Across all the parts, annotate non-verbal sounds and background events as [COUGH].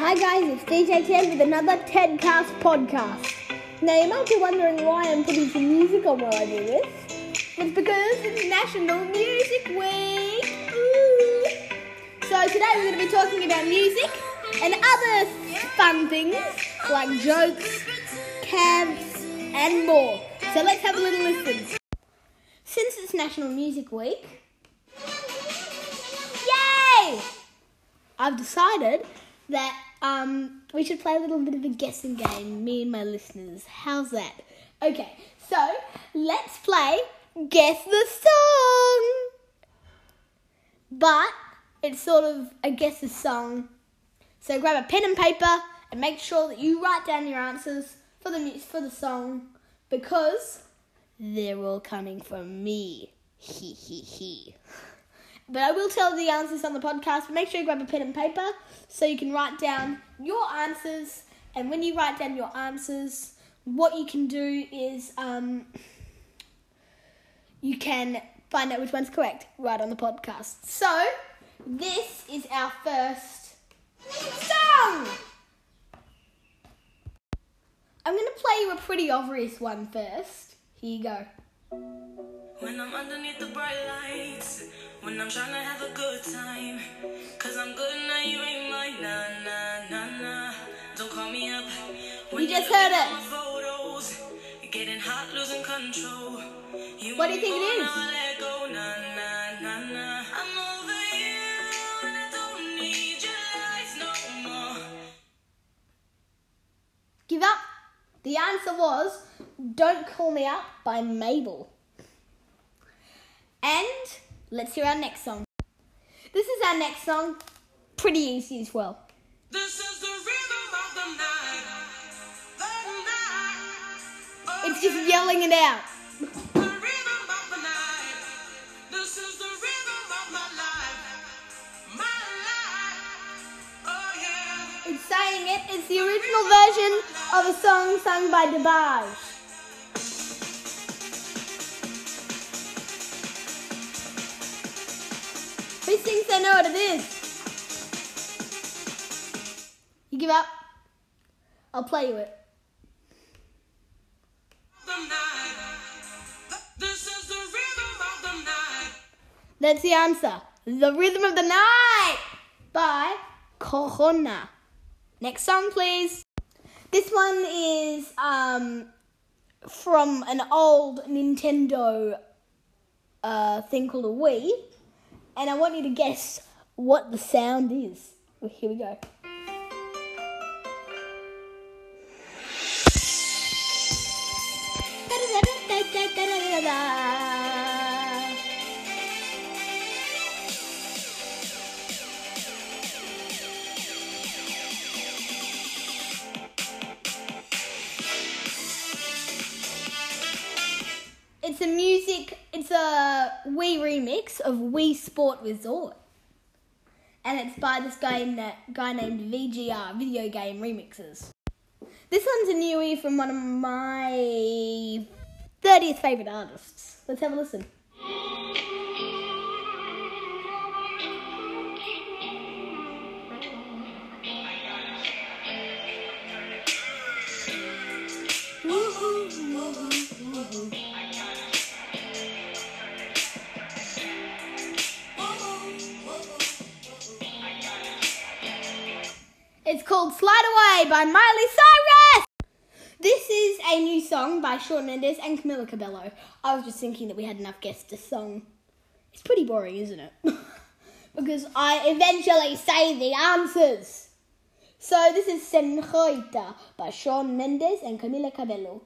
Hi guys, it's DJ Ted with another TEDcast podcast. Now you might be wondering why I'm putting some music on while I do this. It's because it's National Music Week. Ooh. So today we're going to be talking about music and other fun things like jokes, camps, and more. So let's have a little listen. Since it's National Music Week, yay! I've decided that um, we should play a little bit of a guessing game, me and my listeners. How's that? Okay, so let's play Guess the Song! But it's sort of a guess the song. So grab a pen and paper and make sure that you write down your answers for the for the song because they're all coming from me. He he he. [LAUGHS] But I will tell the answers on the podcast. But make sure you grab a pen and paper so you can write down your answers. And when you write down your answers, what you can do is um, you can find out which one's correct right on the podcast. So this is our first song. I'm gonna play you a pretty obvious one first. Here you go. When I'm underneath the bright lights, when I'm trying to have a good time. Cause I'm good now, you ain't mine. Nah, nah, nah, nah. Don't call me up. When You just heard it. photos, getting hot, losing control. You What do you think it is? more, now I let go. Nah, nah, nah, nah. I'm over you, and I don't need your lies no more. Give up. The answer was Don't Call Me Up by Mabel. And let's hear our next song. This is our next song. Pretty easy as well. This is the rhythm of the night. The night. It's just yelling it out. The rhythm of the night. This is the rhythm of my life. My life. Oh. It's saying it. It's the original version of a song sung by DeBarge. Who thinks they know what it is? You give up? I'll play you it. The night. This is the rhythm of the night. That's the answer. The Rhythm of the Night by Corona. Next song, please. This one is um, from an old Nintendo uh, thing called a Wii. And I want you to guess what the sound is. Here we go. Remix of Wii Sport Resort. And it's by this guy, na- guy named VGR, Video Game Remixes. This one's a newie from one of my 30th favourite artists. Let's have a listen. By Miley Cyrus! This is a new song by Shawn Mendes and Camila Cabello. I was just thinking that we had enough guests to song. It's pretty boring, isn't it? [LAUGHS] because I eventually say the answers. So this is Señorita by Shawn Mendes and Camila Cabello.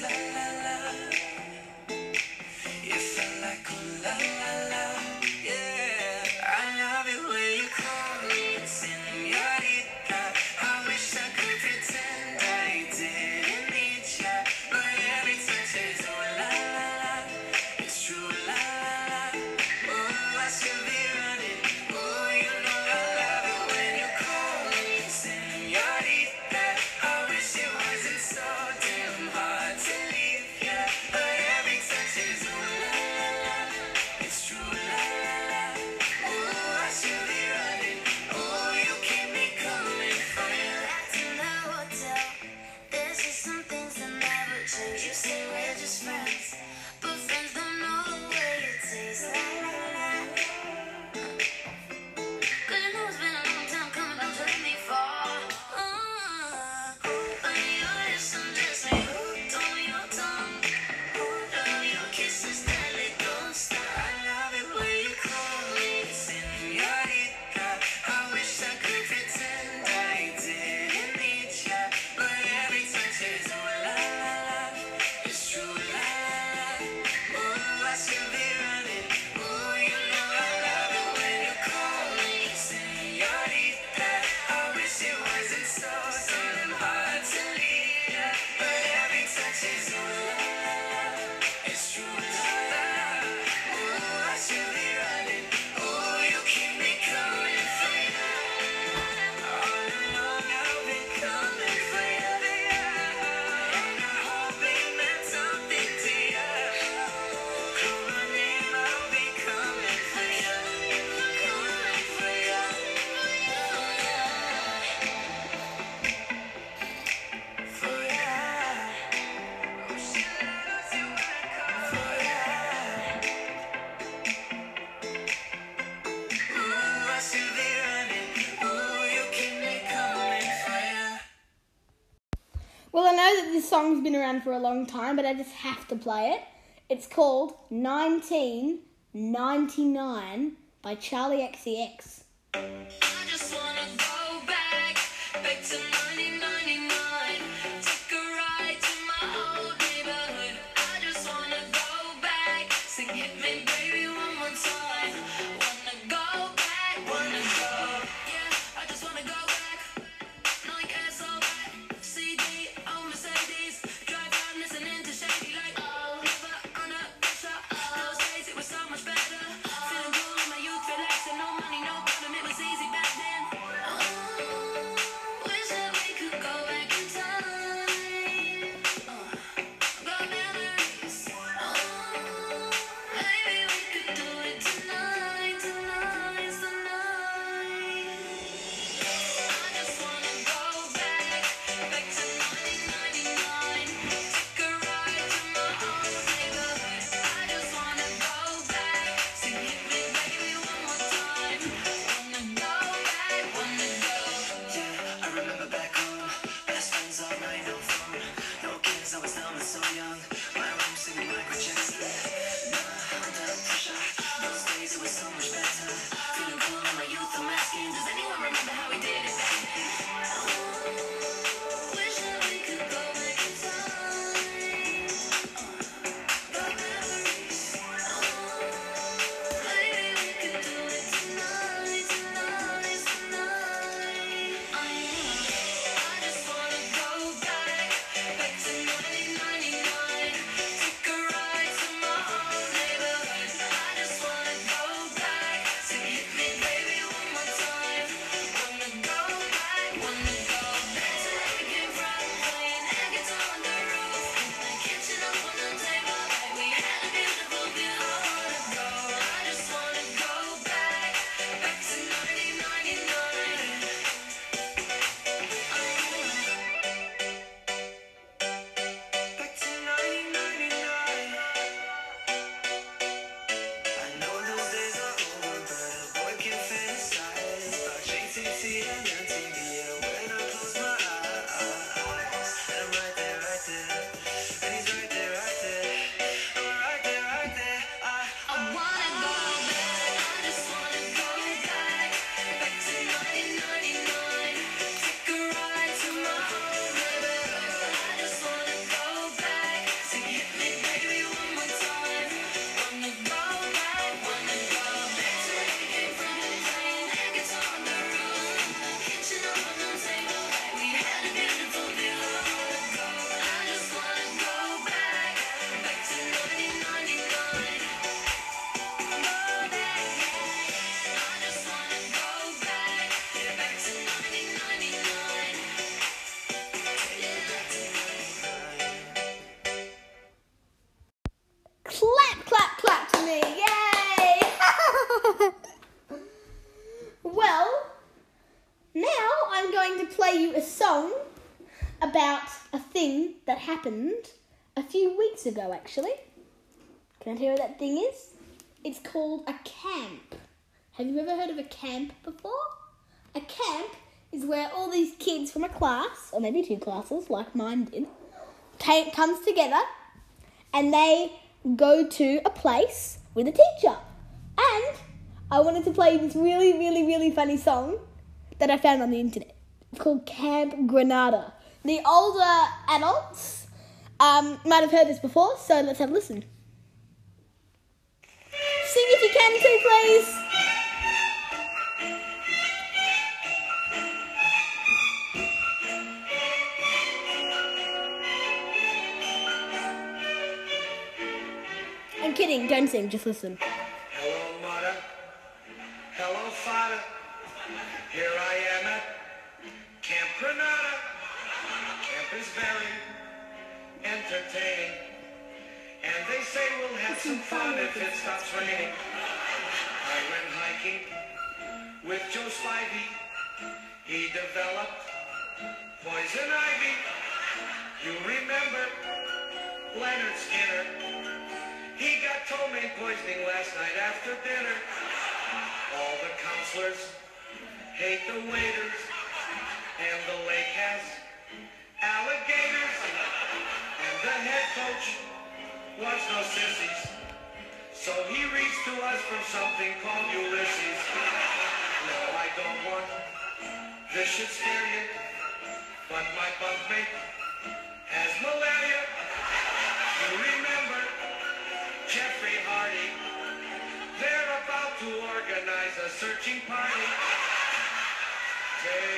la la la. song's been around for a long time, but I just have to play it. It's called 1999 by Charli XCX. Ago, actually. Can I tell you what that thing is? It's called a camp. Have you ever heard of a camp before? A camp is where all these kids from a class, or maybe two classes, like mine did, ta- comes together and they go to a place with a teacher. And I wanted to play this really, really, really funny song that I found on the internet. It's called Camp Granada. The older adults um, might have heard this before, so let's have a listen. Sing if you can too, please. I'm kidding, don't sing, just listen. Have some fun if it stops raining. I went hiking with Joe Spivey. He developed poison ivy. You remember Leonard Skinner? He got ptomaine poisoning last night after dinner. All the counselors hate the waiters, and the lake has alligators. And the head coach was no sissies, so he reached to us from something called Ulysses. No, I don't want this should scare you, but my bunkmate has malaria. You remember Jeffrey Hardy. They're about to organize a searching party. Take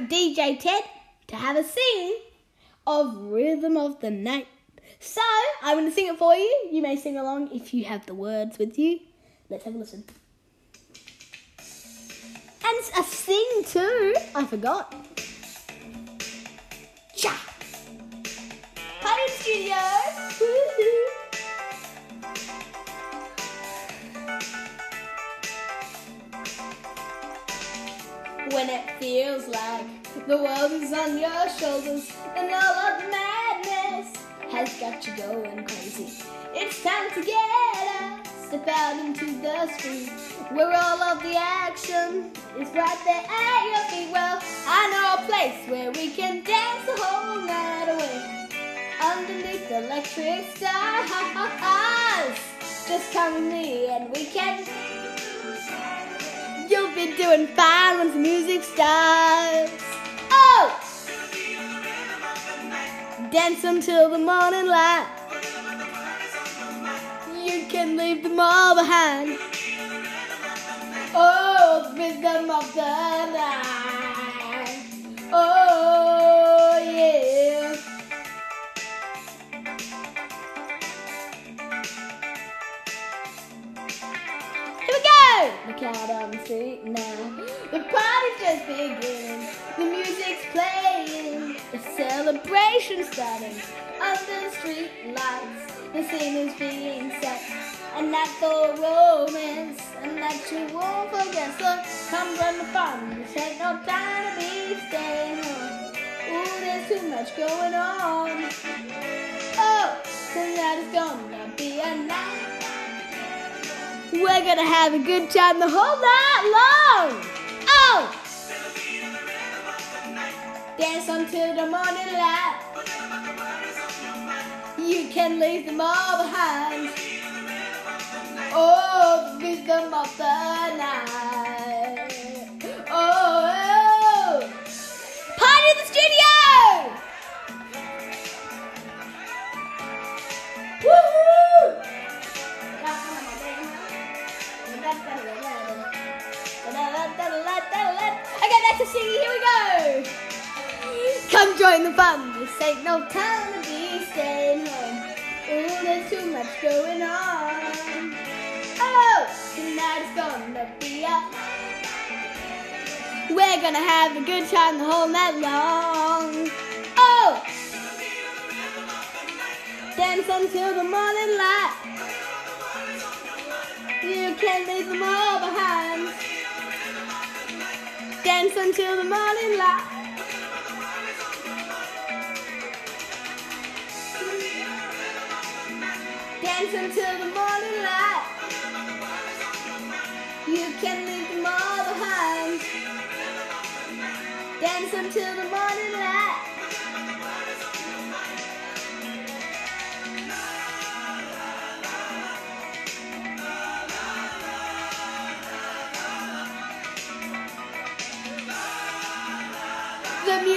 for DJ Ted to have a sing of Rhythm of the Night. So, I'm going to sing it for you. You may sing along if you have the words with you. Let's have a listen. And it's a sing too. I forgot. Cha! Party studio! When it feels like the world is on your shoulders and all of the madness has got you going crazy. It's time to get up, step out into the street where all of the action is right there at your feet. Well, I know a place where we can dance the whole night away underneath electric stars. Just come with me and we can You'll doing fine once the music starts. Oh! Dance until the morning light. You can leave them all behind. Oh, rhythm of the night. Oh, now. The party's just beginning. The music's playing. The celebration's starting. Under the street lights, the scene is being set. And that's the romance, and that you won't forget. So come run the fun. This ain't no time to be staying home. Ooh, there's too much going on. Oh, tonight is gonna be a night. We're gonna have a good time the whole night long. Oh! Dance until the morning light. You can leave them all behind. Oh, the rhythm of the night. Singing. Here we go. Come join the fun. This ain't no time to be staying home. Oh, there's too much going on. Oh, tonight is gonna be a. We're gonna have a good time the whole night long. Oh, dance until the morning light. You can leave them all behind. Dance until the morning light. Dance until the morning light. You can leave them all behind. Dance until the morning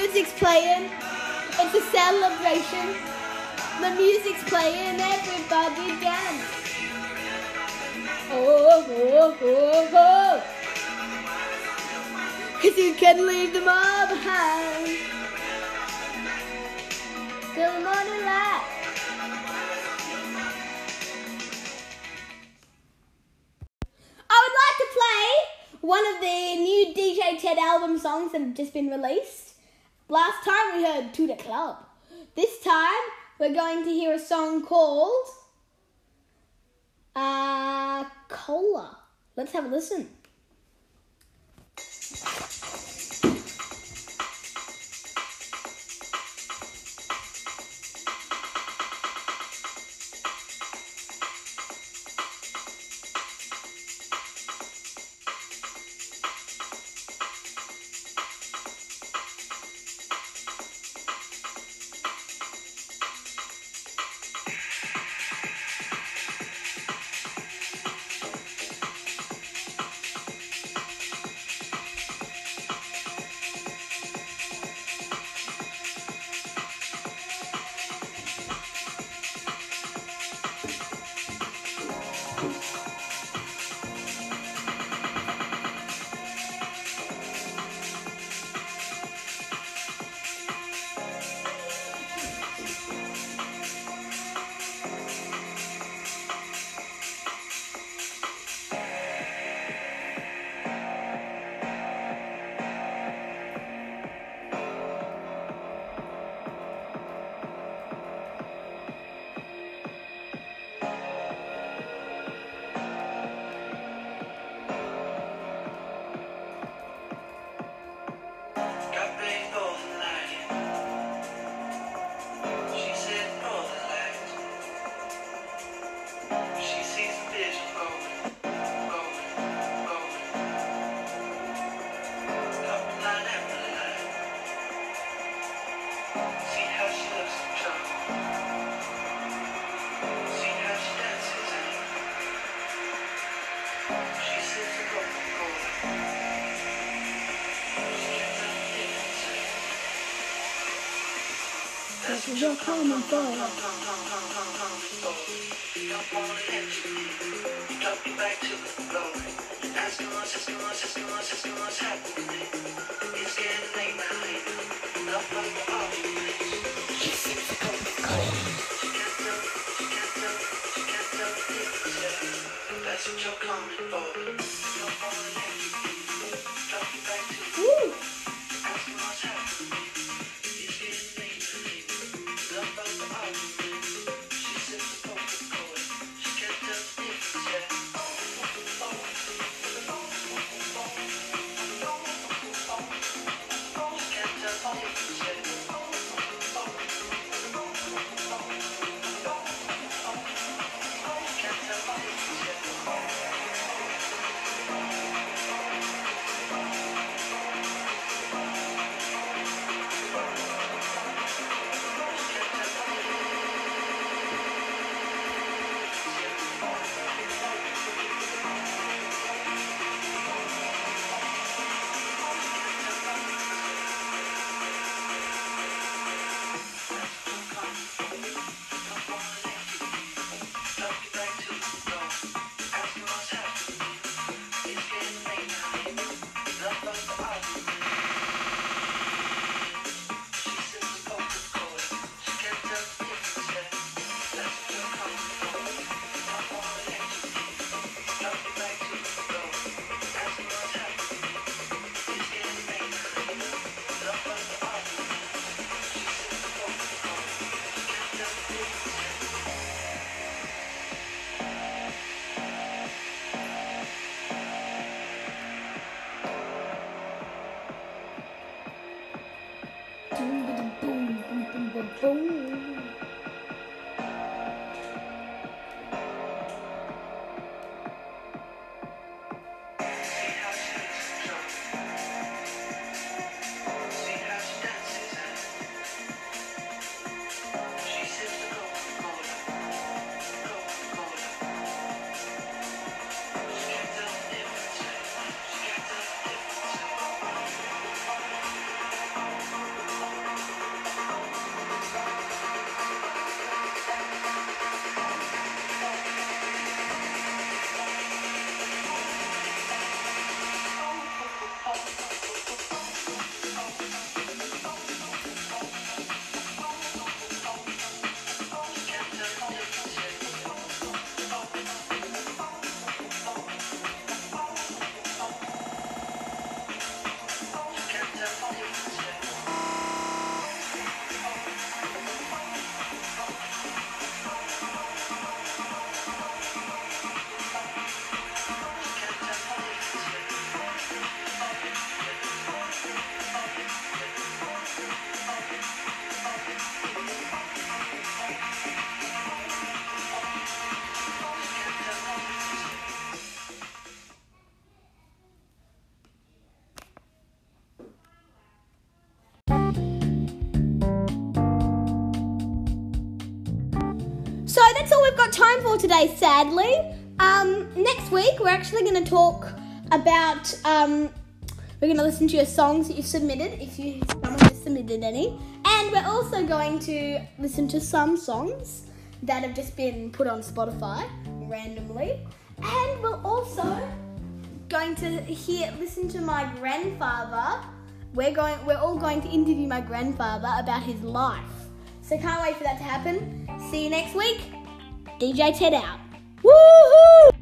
music's playing. It's a celebration. The music's playing. Everybody dance. Oh, oh, oh, oh, oh. Cause you can leave them all behind. Till the morning light. I would like to play one of the new DJ Ted album songs that have just been released. Last time we heard To the Club. This time we're going to hear a song called uh, Cola. Let's have a listen. Is your common. That's what you're coming for. We've got time for today, sadly. Um, next week, we're actually going to talk about. Um, we're going to listen to your songs that you've submitted, if you someone has submitted any, and we're also going to listen to some songs that have just been put on Spotify randomly, and we're also going to hear listen to my grandfather. We're going. We're all going to interview my grandfather about his life. So can't wait for that to happen. See you next week. DJ Ted out. Woohoo!